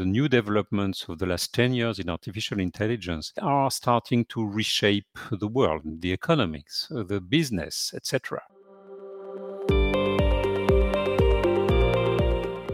the new developments of the last 10 years in artificial intelligence are starting to reshape the world, the economics, the business, etc.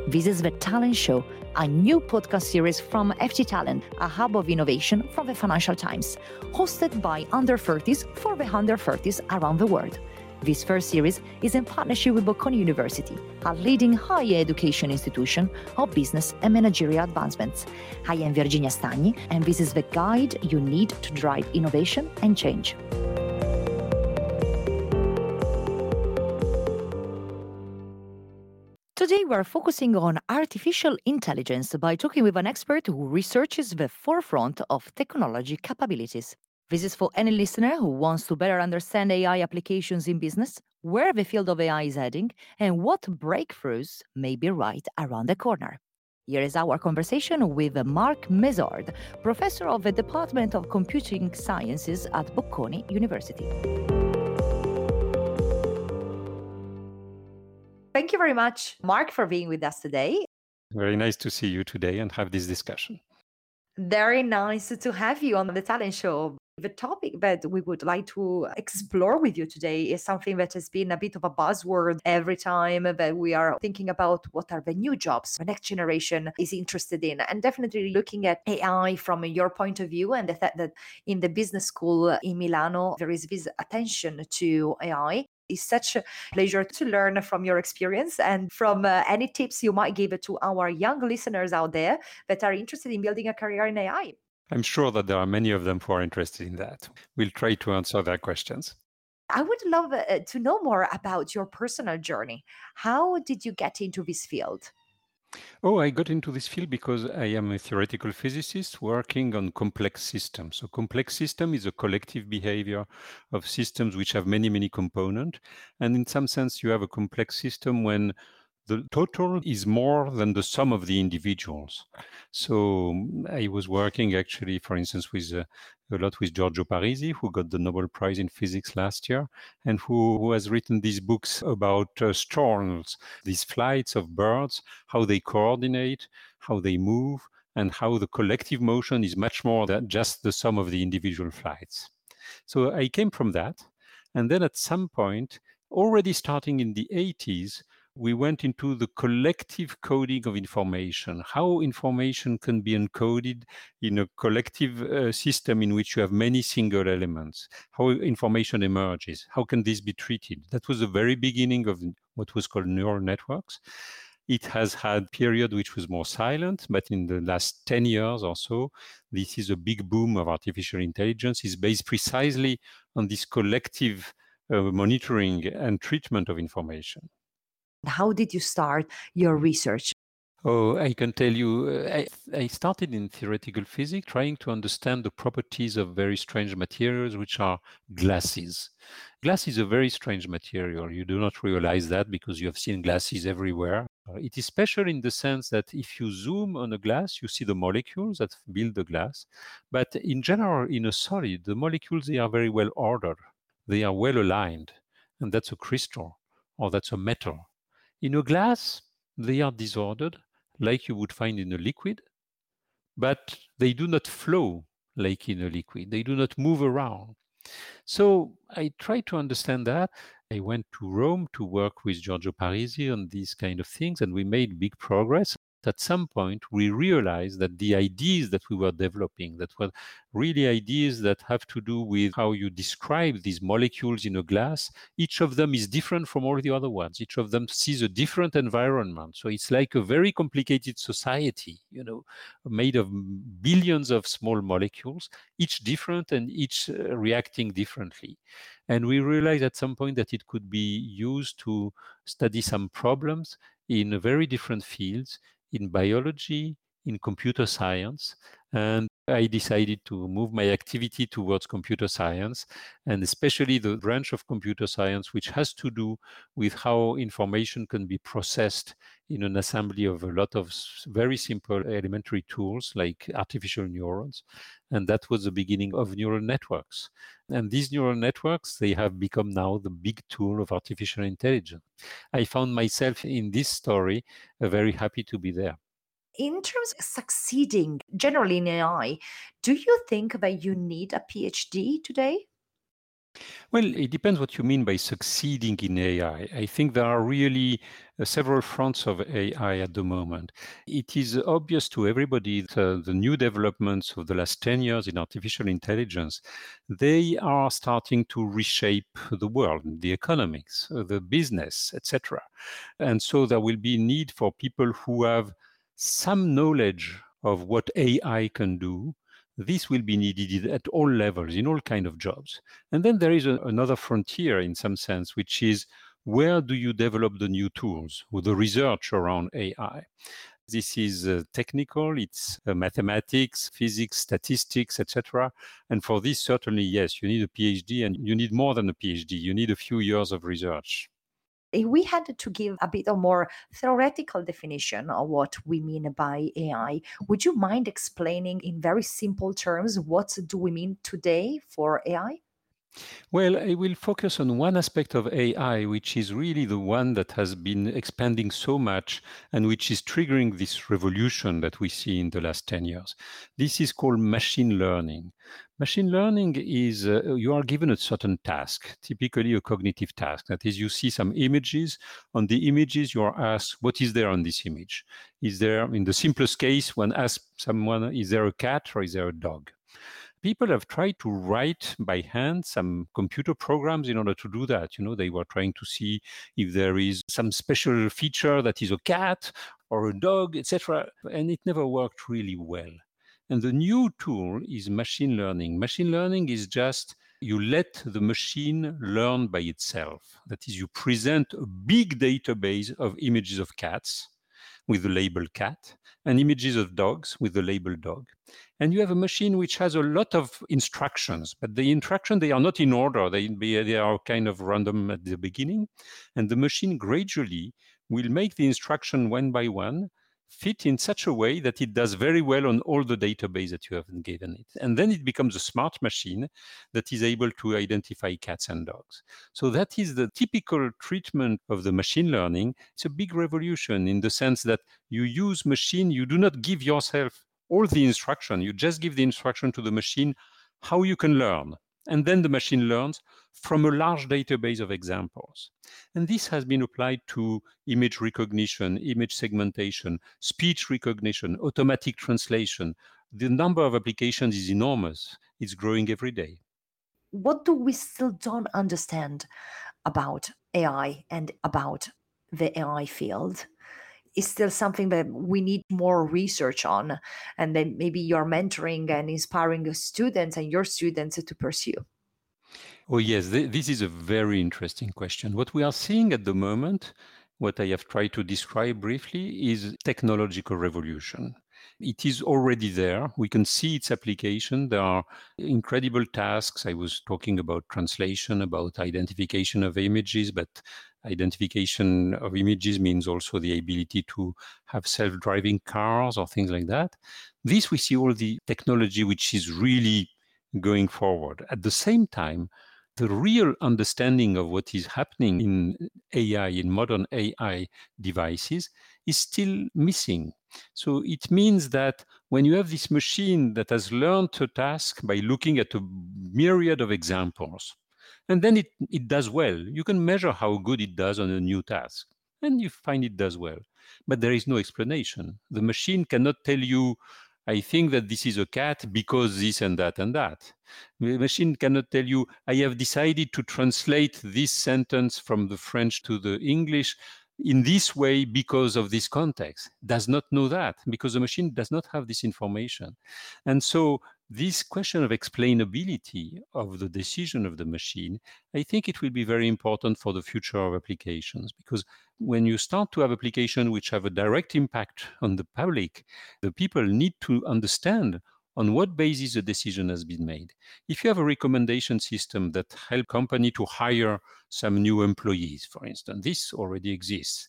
This is The Talent Show, a new podcast series from FT Talent, a hub of innovation from the Financial Times, hosted by under 30s for the under 30s around the world. This first series is in partnership with Bocconi University, a leading higher education institution of business and managerial advancements. I am Virginia Stagni, and this is the guide you need to drive innovation and change. Today, we're focusing on artificial intelligence by talking with an expert who researches the forefront of technology capabilities. This is for any listener who wants to better understand AI applications in business, where the field of AI is heading, and what breakthroughs may be right around the corner. Here is our conversation with Marc Mézard, professor of the Department of Computing Sciences at Bocconi University. Thank you very much, Marc, for being with us today. Very nice to see you today and have this discussion. Very nice to have you on the Talent Show. The topic that we would like to explore with you today is something that has been a bit of a buzzword every time that we are thinking about what are the new jobs the next generation is interested in. And definitely looking at AI from your point of view and the fact that in the business school in Milano, there is this attention to AI it's such a pleasure to learn from your experience and from uh, any tips you might give to our young listeners out there that are interested in building a career in AI. I'm sure that there are many of them who are interested in that. We'll try to answer their questions. I would love uh, to know more about your personal journey. How did you get into this field? Oh, I got into this field because I am a theoretical physicist working on complex systems. So complex system is a collective behavior of systems which have many, many components. And in some sense, you have a complex system when the total is more than the sum of the individuals. So I was working actually, for instance, with uh, a lot with Giorgio Parisi, who got the Nobel Prize in Physics last year, and who, who has written these books about uh, storms, these flights of birds, how they coordinate, how they move, and how the collective motion is much more than just the sum of the individual flights. So I came from that. And then at some point, already starting in the 80s, we went into the collective coding of information, how information can be encoded in a collective uh, system in which you have many single elements, how information emerges, how can this be treated. That was the very beginning of what was called neural networks. It has had period which was more silent, but in the last 10 years or so, this is a big boom of artificial intelligence is based precisely on this collective uh, monitoring and treatment of information. How did you start your research? Oh, I can tell you, uh, I, I, started in theoretical physics trying to understand the properties of very strange materials, which are glasses. Glass is a very strange material. You do not realize that because you have seen glasses everywhere. It is special in the sense that if you zoom on a glass, you see the molecules that build the glass. But in general, in a solid, the molecules, they are very well ordered. They are well aligned. And that's a crystal or that's a metal in a glass, they are disordered like you would find in a liquid, but they do not flow like in a liquid. They do not move around. So I tried to understand that. I went to Rome to work with Giorgio Parisi on these kind of things, and we made big progress at some point we realized that the ideas that we were developing that were really ideas that have to do with how you describe these molecules in a glass each of them is different from all the other ones. Each of them sees a different environment. So it's like a very complicated society you know made of billions of small molecules each different and each uh, reacting differently. And we realized at some point that it could be used to study some problems in very different fields in biology, in computer science. And I decided to move my activity towards computer science, and especially the branch of computer science, which has to do with how information can be processed in an assembly of a lot of very simple elementary tools like artificial neurons. And that was the beginning of neural networks. And these neural networks, they have become now the big tool of artificial intelligence. I found myself in this story uh, very happy to be there. In terms of succeeding generally in AI, do you think that you need a PhD today? Well, it depends what you mean by succeeding in AI. I think there are really uh, several fronts of AI at the moment. It is obvious to everybody that uh, the new developments of the last 10 years in artificial intelligence, they are starting to reshape the world, the economics, uh, the business, etc. And so there will be need for people who have some knowledge of what AI can do this will be needed at all levels in all kind of jobs. And then there is a, another frontier in some sense which is where do you develop the new tools or the research around ai this is uh, technical it's uh, mathematics physics statistics etc and for this certainly yes you need a phd and you need more than a phd you need a few years of research Eh, we had to give a bit of more theoretical definition of what we mean by AI, would you mind explaining in very simple terms what do we mean today for AI? Well, I will focus on one aspect of AI, which is really the one that has been expanding so much and which is triggering this revolution that we see in the last 10 years. This is called machine learning. Machine learning is uh, you are given a certain task, typically a cognitive task. That is, you see some images. On the images, you are asked, what is there on this image? Is there, in the simplest case, one asks someone, is there a cat or is there a dog? People have tried to write by hand some computer programs in order to do that. You know, they were trying to see if there is some special feature that is a cat or a dog, etc. And it never worked really well. And the new tool is machine learning. Machine learning is just you let the machine learn by itself. That is, you present a big database of images of cats with the label cat and images of dogs with the label dog. And you have a machine which has a lot of instructions but the instructions they are not in order. They, they are kind of random at the beginning. And the machine gradually will make the instruction one by one fit in such a way that it does very well on all the database that you have given it. And then it becomes a smart machine that is able to identify cats and dogs. So that is the typical treatment of the machine learning. It's a big revolution in the sense that you use machine, you do not give yourself all the instruction. You just give the instruction to the machine how you can learn. And then the machine learns from a large database of examples. And this has been applied to image recognition, image segmentation, speech recognition, automatic translation. The number of applications is enormous. It's growing every day. What do we still don't understand about AI and about the AI field? Is still something that we need more research on and then maybe you're mentoring and inspiring students and your students to pursue oh yes th- this is a very interesting question what we are seeing at the moment what i have tried to describe briefly is technological revolution it is already there. We can see its application. There are incredible tasks. I was talking about translation, about identification of images, but identification of images means also the ability to have self-driving cars or things like that. This we see all the technology which is really going forward. At the same time, the real understanding of what is happening in AI, in modern AI devices, is still missing. So it means that when you have this machine that has learned a task by looking at a myriad of examples, and then it, it does well. You can measure how good it does on a new task, and you find it does well. But there is no explanation. The machine cannot tell you, I think that this is a cat because this and that and that. The machine cannot tell you, I have decided to translate this sentence from the French to the English in this way because of this context does not know that because the machine does not have this information and so this question of explainability of the decision of the machine, I think it will be very important for the future of applications because when you start to have applications which have a direct impact on the public, the people need to understand on what basis the decision has been made. If you have a recommendation system that help company to hire some new employees, for instance, this already exists.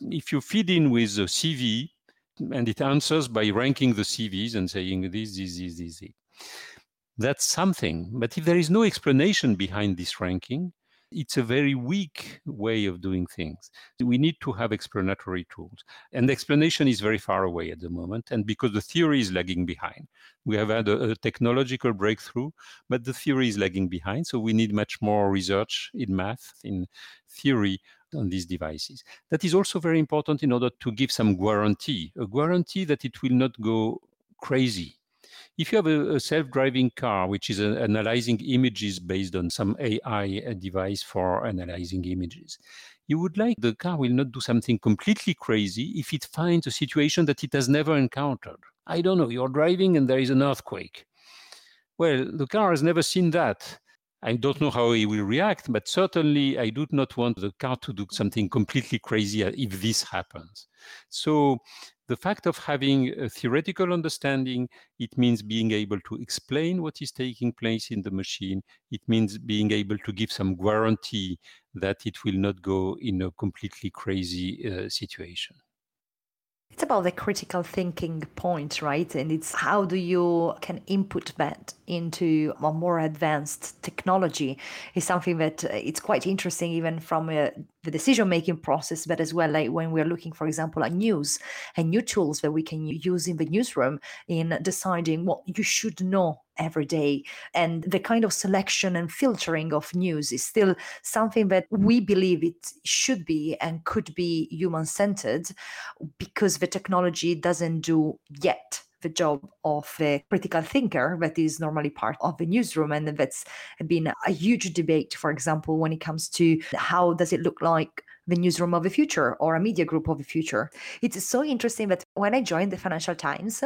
If you feed in with a CV, and it answers by ranking the CVs and saying this, this, this, this. That's something. But if there is no explanation behind this ranking, it's a very weak way of doing things. We need to have explanatory tools. And the explanation is very far away at the moment. And because the theory is lagging behind, we have had a, a technological breakthrough, but the theory is lagging behind. So we need much more research in math, in theory on these devices. That is also very important in order to give some guarantee, a guarantee that it will not go crazy if you have a, a self-driving car which is uh, analyzing images based on some AI uh, device for analyzing images, you would like the car will not do something completely crazy if it finds a situation that it has never encountered. I don't know, you're driving and there is an earthquake. Well, the car has never seen that. I don't know how it will react, but certainly I do not want the car to do something completely crazy if this happens. So the fact of having a theoretical understanding, it means being able to explain what is taking place in the machine. It means being able to give some guarantee that it will not go in a completely crazy uh, situation. It's about the critical thinking point, right? And it's how do you can input that into a more advanced technology is something that uh, it's quite interesting even from uh, the decision making process but as well like when we're looking for example at news and new tools that we can use in the newsroom in deciding what you should know every day. And the kind of selection and filtering of news is still something that we believe it should be and could be human centered because the technology doesn't do yet the job of a critical thinker that is normally part of the newsroom and that's been a huge debate for example when it comes to how does it look like the newsroom of the future or a media group of the future. It's so interesting that when I joined the Financial Times,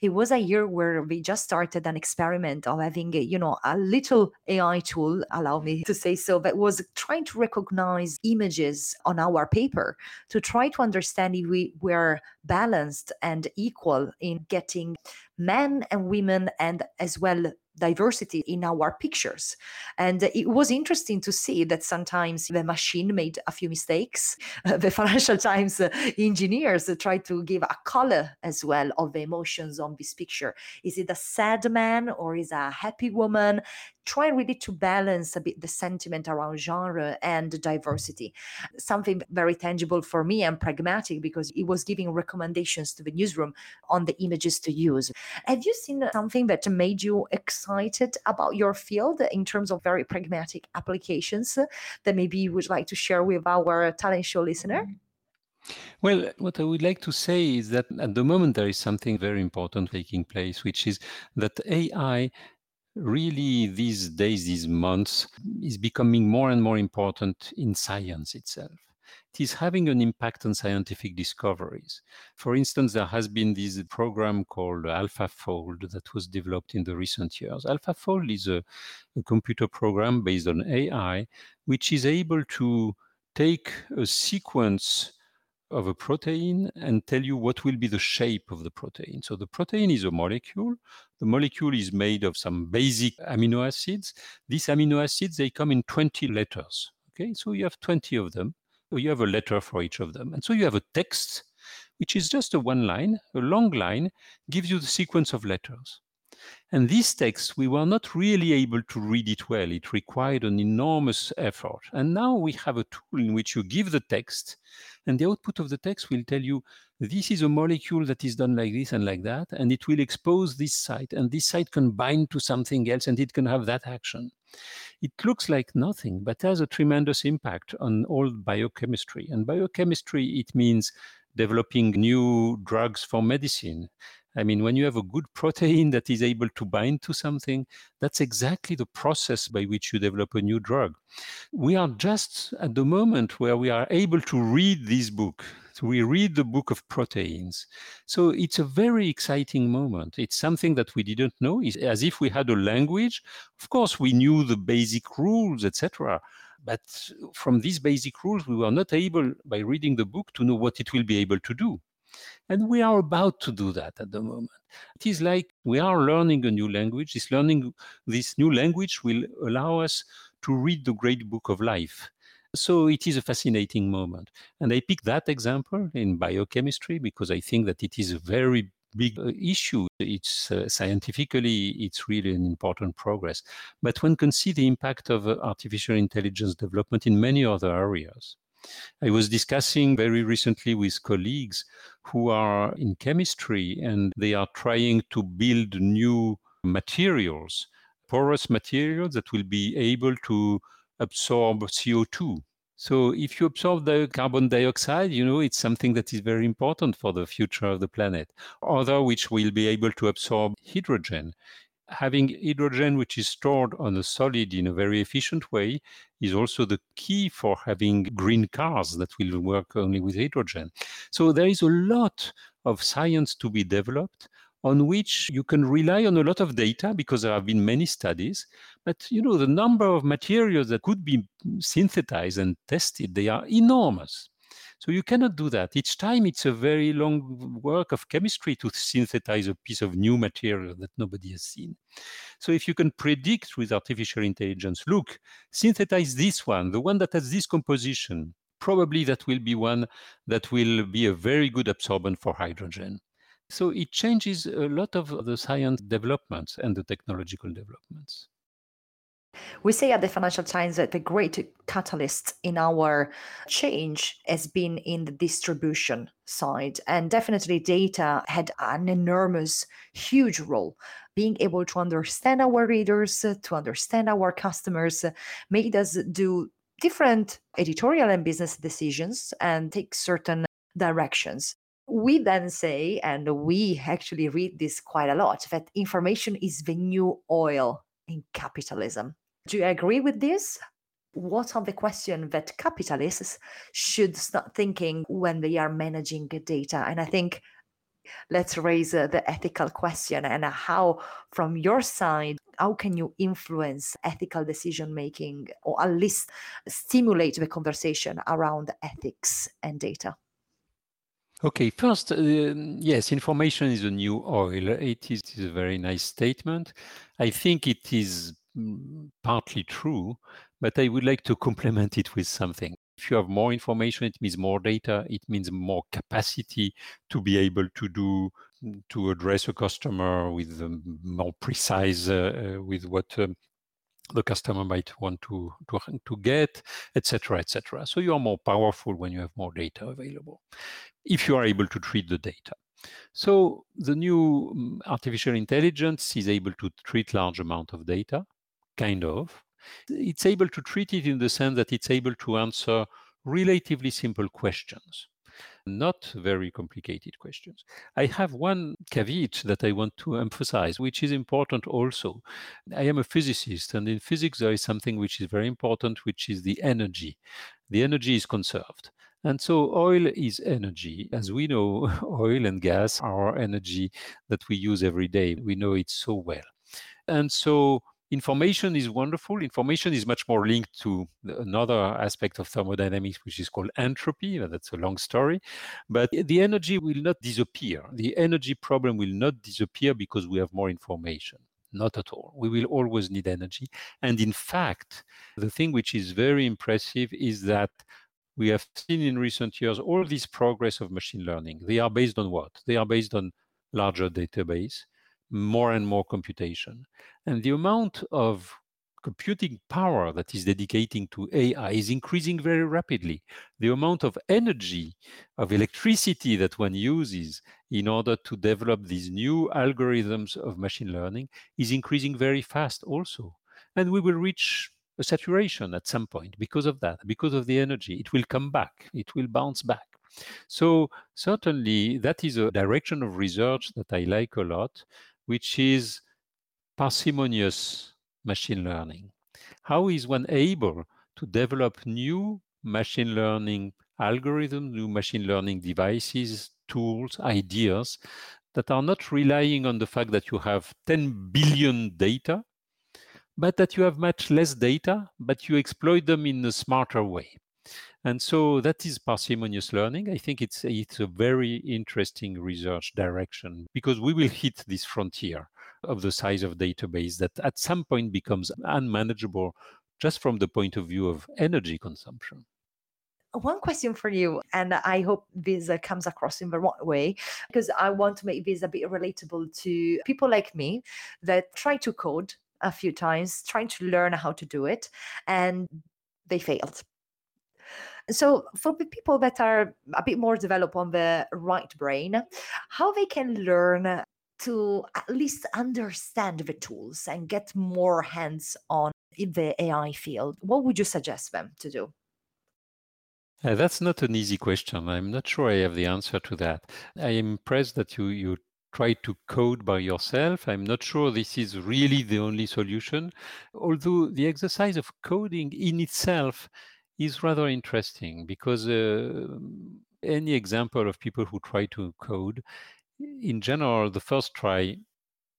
it was a year where we just started an experiment of having, you know, a little AI tool, allow me to say so, that was trying to recognize images on our paper to try to understand if we were balanced and equal in getting men and women and as well diversity in our pictures. And it was interesting to see that sometimes the machine made a few mistakes. the Financial Times engineers tried to give a color as well of the emotions on this picture. Is it a sad man or is a happy woman? Try really to balance a bit the sentiment around genre and diversity. Something very tangible for me and pragmatic because it was giving recommendations to the newsroom on the images to use. Have you seen something that made you excited about your field in terms of very pragmatic applications that maybe you would like to share with our talent show listener? Mm-hmm. Well, what I would like to say is that at the moment there is something very important taking place, which is that AI really these days, these months, is becoming more and more important in science itself. It is having an impact on scientific discoveries. For instance, there has been this program called AlphaFold that was developed in the recent years. AlphaFold is a, a computer program based on AI, which is able to take a sequence of a protein and tell you what will be the shape of the protein. So the protein is a molecule. The molecule is made of some basic amino acids. These amino acids, they come in 20 letters. Okay, so you have 20 of them. So you have a letter for each of them. And so you have a text, which is just a one line, a long line, gives you the sequence of letters. And this text, we were not really able to read it well. It required an enormous effort. And now we have a tool in which you give the text, and the output of the text will tell you this is a molecule that is done like this and like that, and it will expose this site, and this site can bind to something else, and it can have that action. It looks like nothing, but has a tremendous impact on all biochemistry. And biochemistry, it means developing new drugs for medicine. I mean, when you have a good protein that is able to bind to something, that's exactly the process by which you develop a new drug. We are just at the moment where we are able to read this book. So we read the book of proteins. So it's a very exciting moment. It's something that we didn't know. It's as if we had a language. Of course, we knew the basic rules, etc. But from these basic rules, we were not able, by reading the book, to know what it will be able to do. And we are about to do that at the moment. It is like we are learning a new language. This learning, this new language will allow us to read the great book of life. So it is a fascinating moment. And I pick that example in biochemistry because I think that it is a very big uh, issue. It's uh, scientifically, it's really an important progress. But one can see the impact of uh, artificial intelligence development in many other areas. I was discussing very recently with colleagues who are in chemistry and they are trying to build new materials, porous materials that will be able to absorb CO2 so if you absorb the carbon dioxide, you know, it's something that is very important for the future of the planet. Other which will be able to absorb hydrogen. Having hydrogen which is stored on a solid in a very efficient way is also the key for having green cars that will work only with hydrogen. So there is a lot of science to be developed on which you can rely on a lot of data because there have been many studies. But you know, the number of materials that could be synthesized and tested, they are enormous. So you cannot do that. Each time it's a very long work of chemistry to synthesize a piece of new material that nobody has seen. So if you can predict with artificial intelligence, look, synthesize this one, the one that has this composition, probably that will be one that will be a very good absorbent for hydrogen. So it changes a lot of the science developments and the technological developments. We say at the Financial Times that the great catalyst in our change has been in the distribution side. And definitely, data had an enormous, huge role. Being able to understand our readers, to understand our customers, made us do different editorial and business decisions and take certain directions. We then say, and we actually read this quite a lot, that information is the new oil in capitalism. Do you agree with this? What are the questions that capitalists should start thinking when they are managing data? And I think let's raise uh, the ethical question and how, from your side, how can you influence ethical decision making or at least stimulate the conversation around ethics and data? Okay, first, uh, yes, information is a new oil. It is, a very nice statement. I think it is partly true, but I would like to complement it with something. If you have more information, it means more data, it means more capacity to be able to do to address a customer with um, more precise uh, uh, with what um, the customer might want to, to, to get, etc., etc. So you are more powerful when you have more data available, if you are able to treat the data. So the new mm, artificial intelligence is able to treat large amount of data, kind of. It's able to treat it in the sense that it's able to answer relatively simple questions not very complicated questions. I have one caveat that I want to emphasize, which is important also. I am a physicist, and in physics, there is something which is very important, which is the energy. The energy is conserved. And so oil is energy. As we know, oil and gas are energy that we use every day. We know it so well. And so information is wonderful. Information is much more linked to another aspect of thermodynamics, which is called entropy. That's a long story. But the energy will not disappear. The energy problem will not disappear because we have more information. Not at all. We will always need energy. And in fact, the thing which is very impressive is that we have seen in recent years all this progress of machine learning. They are based on what? They are based on larger database more and more computation. And the amount of computing power that is dedicating to AI is increasing very rapidly. The amount of energy, of electricity that one uses in order to develop these new algorithms of machine learning is increasing very fast also. And we will reach a saturation at some point because of that, because of the energy. It will come back, it will bounce back. So, certainly, that is a direction of research that I like a lot which is parsimonious machine learning. How is one able to develop new machine learning algorithms, new machine learning devices, tools, ideas that are not relying on the fact that you have 10 billion data, but that you have much less data, but you exploit them in a smarter way. And so that is parsimonious learning. I think it's it's a very interesting research direction because we will hit this frontier of the size of database that at some point becomes unmanageable just from the point of view of energy consumption. one question for you, and I hope this comes across in the right way, because I want to make this a bit relatable to people like me that try to code a few times, trying to learn how to do it, and they failed. So, for the people that are a bit more developed on the right brain, how they can learn to at least understand the tools and get more hands on in the AI field, what would you suggest them to do? Uh, that's not an easy question. I'm not sure I have the answer to that. I am impressed that you, you try to code by yourself. I'm not sure this is really the only solution, although the exercise of coding in itself is rather interesting because uh, any example of people who try to code, in general, the first try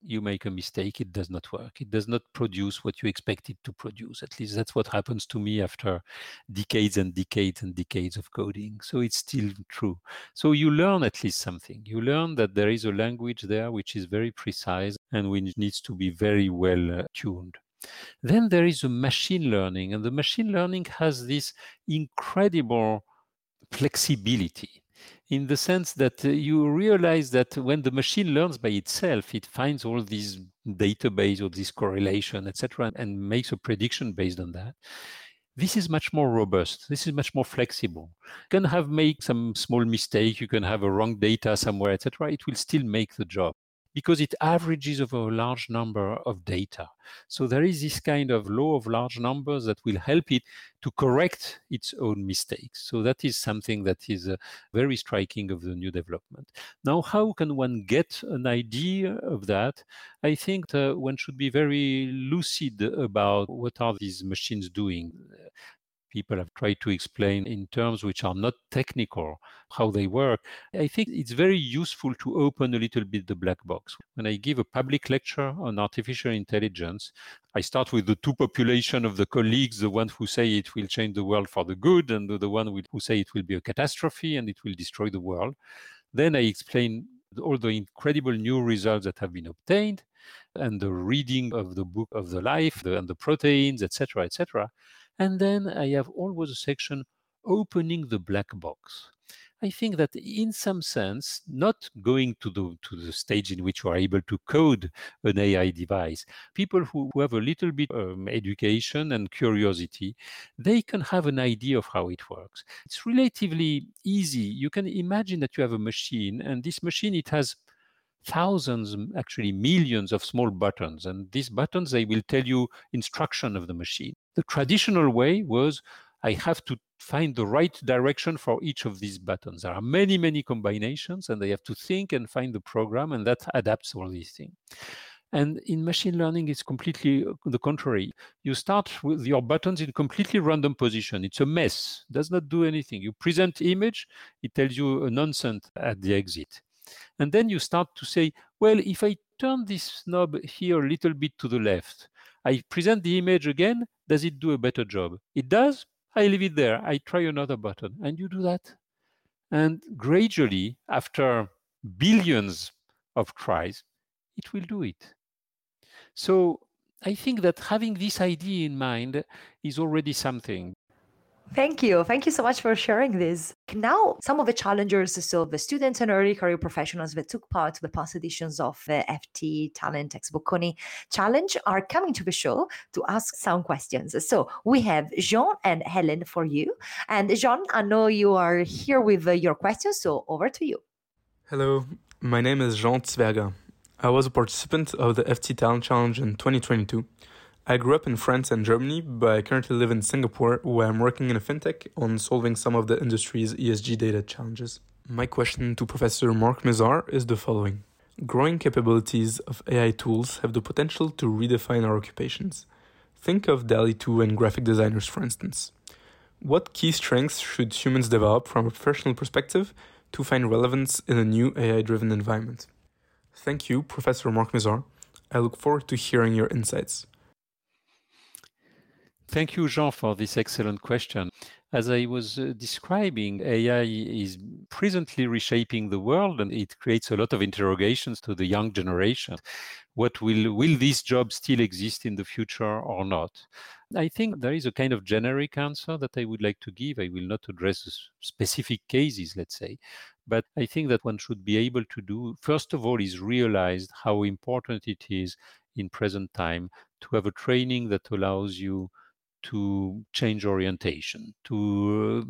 you make a mistake, it does not work. It does not produce what you expect it to produce. At least that's what happens to me after decades and decades and decades of coding. So it's still true. So you learn at least something. You learn that there is a language there which is very precise and which needs to be very well uh, tuned. Then there is a machine learning, and the machine learning has this incredible flexibility in the sense that uh, you realize that when the machine learns by itself, it finds all these database or this correlation, etc., and makes a prediction based on that. This is much more robust. This is much more flexible. You can have make some small mistake. You can have a wrong data somewhere, etc. It will still make the job because it averages over a large number of data. So there is this kind of law of large numbers that will help it to correct its own mistakes. So that is something that is uh, very striking of the new development. Now, how can one get an idea of that? I think uh, one should be very lucid about what are these machines doing people have tried to explain in terms which are not technical how they work. I think it's very useful to open a little bit the black box. When I give a public lecture on artificial intelligence, I start with the two population of the colleagues, the ones who say it will change the world for the good and the one who say it will be a catastrophe and it will destroy the world. Then I explain all the incredible new results that have been obtained and the reading of the book of the life the, and the proteins, etc., etc. And then I have always a section opening the black box. I think that in some sense, not going to the to the stage in which you are able to code an AI device, people who, who have a little bit um, education and curiosity, they can have an idea of how it works. It's relatively easy. You can imagine that you have a machine, and this machine it has thousands, actually millions of small buttons. And these buttons, they will tell you instruction of the machine. The traditional way was I have to find the right direction for each of these buttons. There are many, many combinations, and I have to think and find the program, and that adapts all these things. And in machine learning, it's completely uh, the contrary. You start with your buttons in completely random position. It's a mess, does not do anything. You present image, it tells you a nonsense at the exit. And then you start to say, well, if I turn this knob here a little bit to the left, I present the image again, does it do a better job? It does, I leave it there. I try another button. And you do that. And gradually, after billions of tries, it will do it. So I think that having this idea in mind is already something. Thank you. Thank you so much for sharing this. Now, some of the challengers, so the students and early career professionals that took part to the past editions of the FT Talent Ex Bocconi Challenge are coming to the show to ask some questions. So we have Jean and Helen for you. And Jean, I know you are here with uh, your questions, so over to you. Hello, my name is Jean Zwerger. I was a participant of the FT Talent Challenge in 2022. I grew up in France and Germany, but I currently live in Singapore, where I'm working in a fintech on solving some of the industry's ESG data challenges. My question to Professor Marc Mézard is the following Growing capabilities of AI tools have the potential to redefine our occupations. Think of DALL-E 2 and graphic designers, for instance. What key strengths should humans develop from a professional perspective to find relevance in a new AI driven environment? Thank you, Professor Marc Mézard. I look forward to hearing your insights. Thank you, Jean, for this excellent question. As I was uh, describing, AI is presently reshaping the world and it creates a lot of interrogations to the young generation. What will, will this job still exist in the future or not? I think there is a kind of generic answer that I would like to give. I will not address specific cases, let's say, but I think that one should be able to do, first of all, is realize how important it is in present time to have a training that allows you to change orientation, to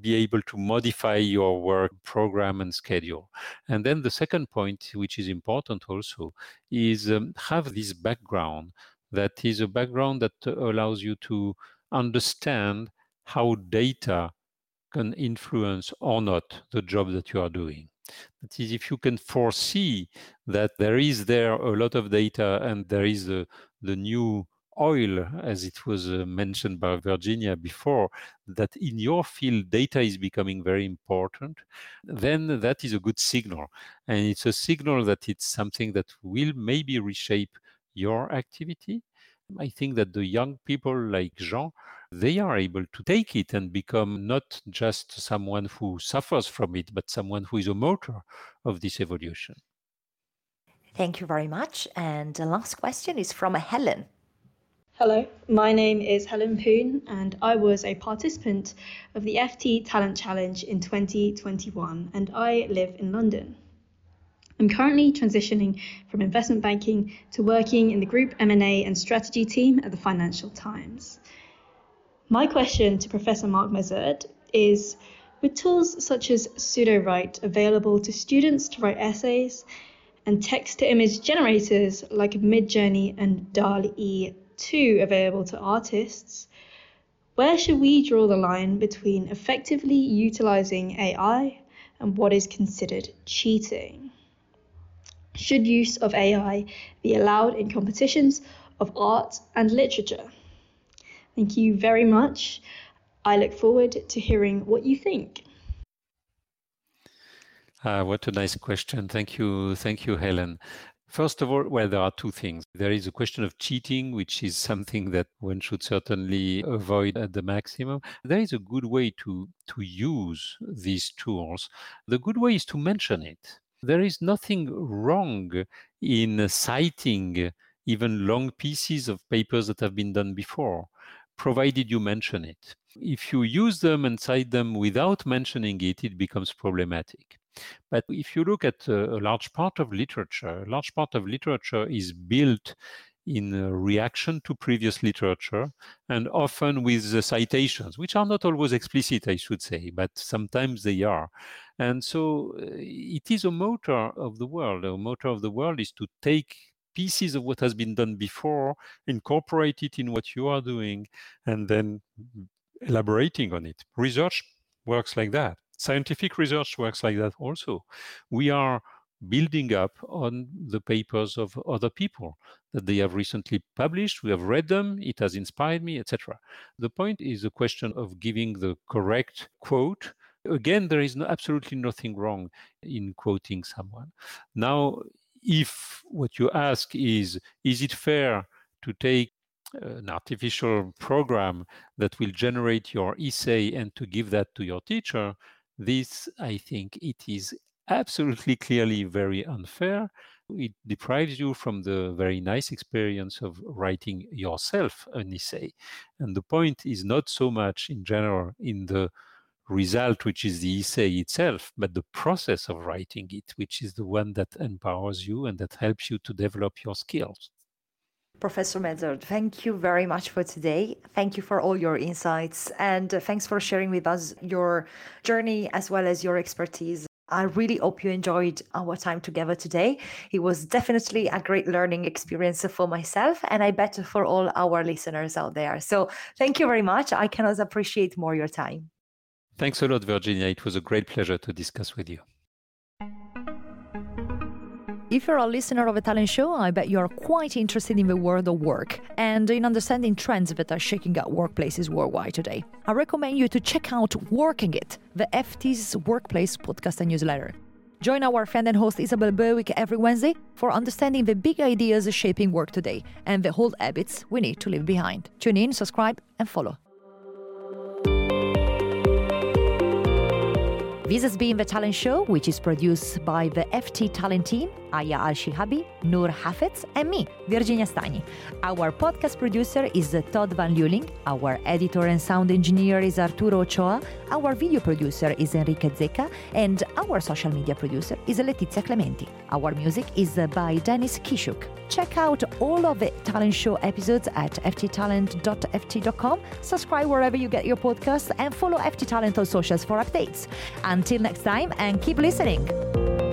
be able to modify your work program and schedule. And then the second point, which is important also, is um, have this background that is a background that allows you to understand how data can influence or not the job that you are doing. That is, if you can foresee that there is there a lot of data and there is a, the new oil, as it was uh, mentioned by Virginia before, that in your field data is becoming very important, then that is a good signal. And it's a signal that it's something that will maybe reshape your activity. I think that the young people like Jean, they are able to take it and become not just someone who suffers from it, but someone who is a motor of this evolution. Thank you very much. And the last question is from Helen. Hello, my name is Helen Poon, and I was a participant of the FT Talent Challenge in 2021, and I live in London. I'm currently transitioning from investment banking to working in the group M&A and strategy team at the Financial Times. My question to Professor Marc Mézard is with tools such as Sudowrite available to students to write essays and text to image generators like Midjourney and DALL-E 2 available to artists, where should we draw the line between effectively utilizing AI and what is considered cheating? Should use of AI be allowed in competitions of art and literature? Thank you very much. I look forward to hearing what you think. Uh, what a nice question. Thank you. Thank you, Helen. First of all, well, there are two things. There is a question of cheating, which is something that one should certainly avoid at the maximum. There is a good way to, to use these tools. The good way is to mention it. There is nothing wrong in citing even long pieces of papers that have been done before, provided you mention it. If you use them and cite them without mentioning it, it becomes problematic. But if you look at a, a large part of literature, a large part of literature is built in reaction to previous literature and often with citations, which are not always explicit, I should say, but sometimes they are. And so uh, it is a motor of the world. A motor of the world is to take pieces of what has been done before, incorporate it in what you are doing, and then elaborating on it. Research works like that. Scientific research works like that also. We are building up on the papers of other people that they have recently published. We have read them, it has inspired me, etc. The point is a question of giving the correct quote. Again, there is no, absolutely nothing wrong in quoting someone. Now, if what you ask is, is it fair to take an artificial program that will generate your essay and to give that to your teacher, this, I think, it is absolutely clearly very unfair. It deprives you from the very nice experience of writing yourself an essay. And the point is not so much in general in the result, which is the essay itself, but the process of writing it, which is the one that empowers you and that helps you to develop your skills. Professor Mézard, thank you very much for today. Thank you for all your insights and uh, thanks for sharing with us your journey as well as your expertise. I really hope you enjoyed our time together today. It was definitely a great learning experience for myself and I bet for all our listeners out there. So thank you very much. I cannot appreciate more your time. Thanks a lot, Virginia. It was a great pleasure to discuss with you. If you're a listener of a talent show, I bet you're quite interested in the world of work and in understanding trends that are shaking up workplaces worldwide today. I recommend you to check out Working It, the FT's workplace podcast and newsletter. Join our friend and host Isabel Berwick every Wednesday for understanding the big ideas shaping work today and the old habits we need to leave behind. Tune in, subscribe, and follow. This has been The Talent Show, which is produced by the FT Talent team, Aya Al Shihabi, Noor Hafetz, and me, Virginia Stagni. Our podcast producer is Todd Van Luling. Our editor and sound engineer is Arturo Ochoa. Our video producer is Enrique Zecca. And our social media producer is Letizia Clementi. Our music is by Dennis Kishuk. Check out all of the Talent Show episodes at fttalent.ft.com. Subscribe wherever you get your podcasts and follow FT Talent on socials for updates. Until next time, and keep listening.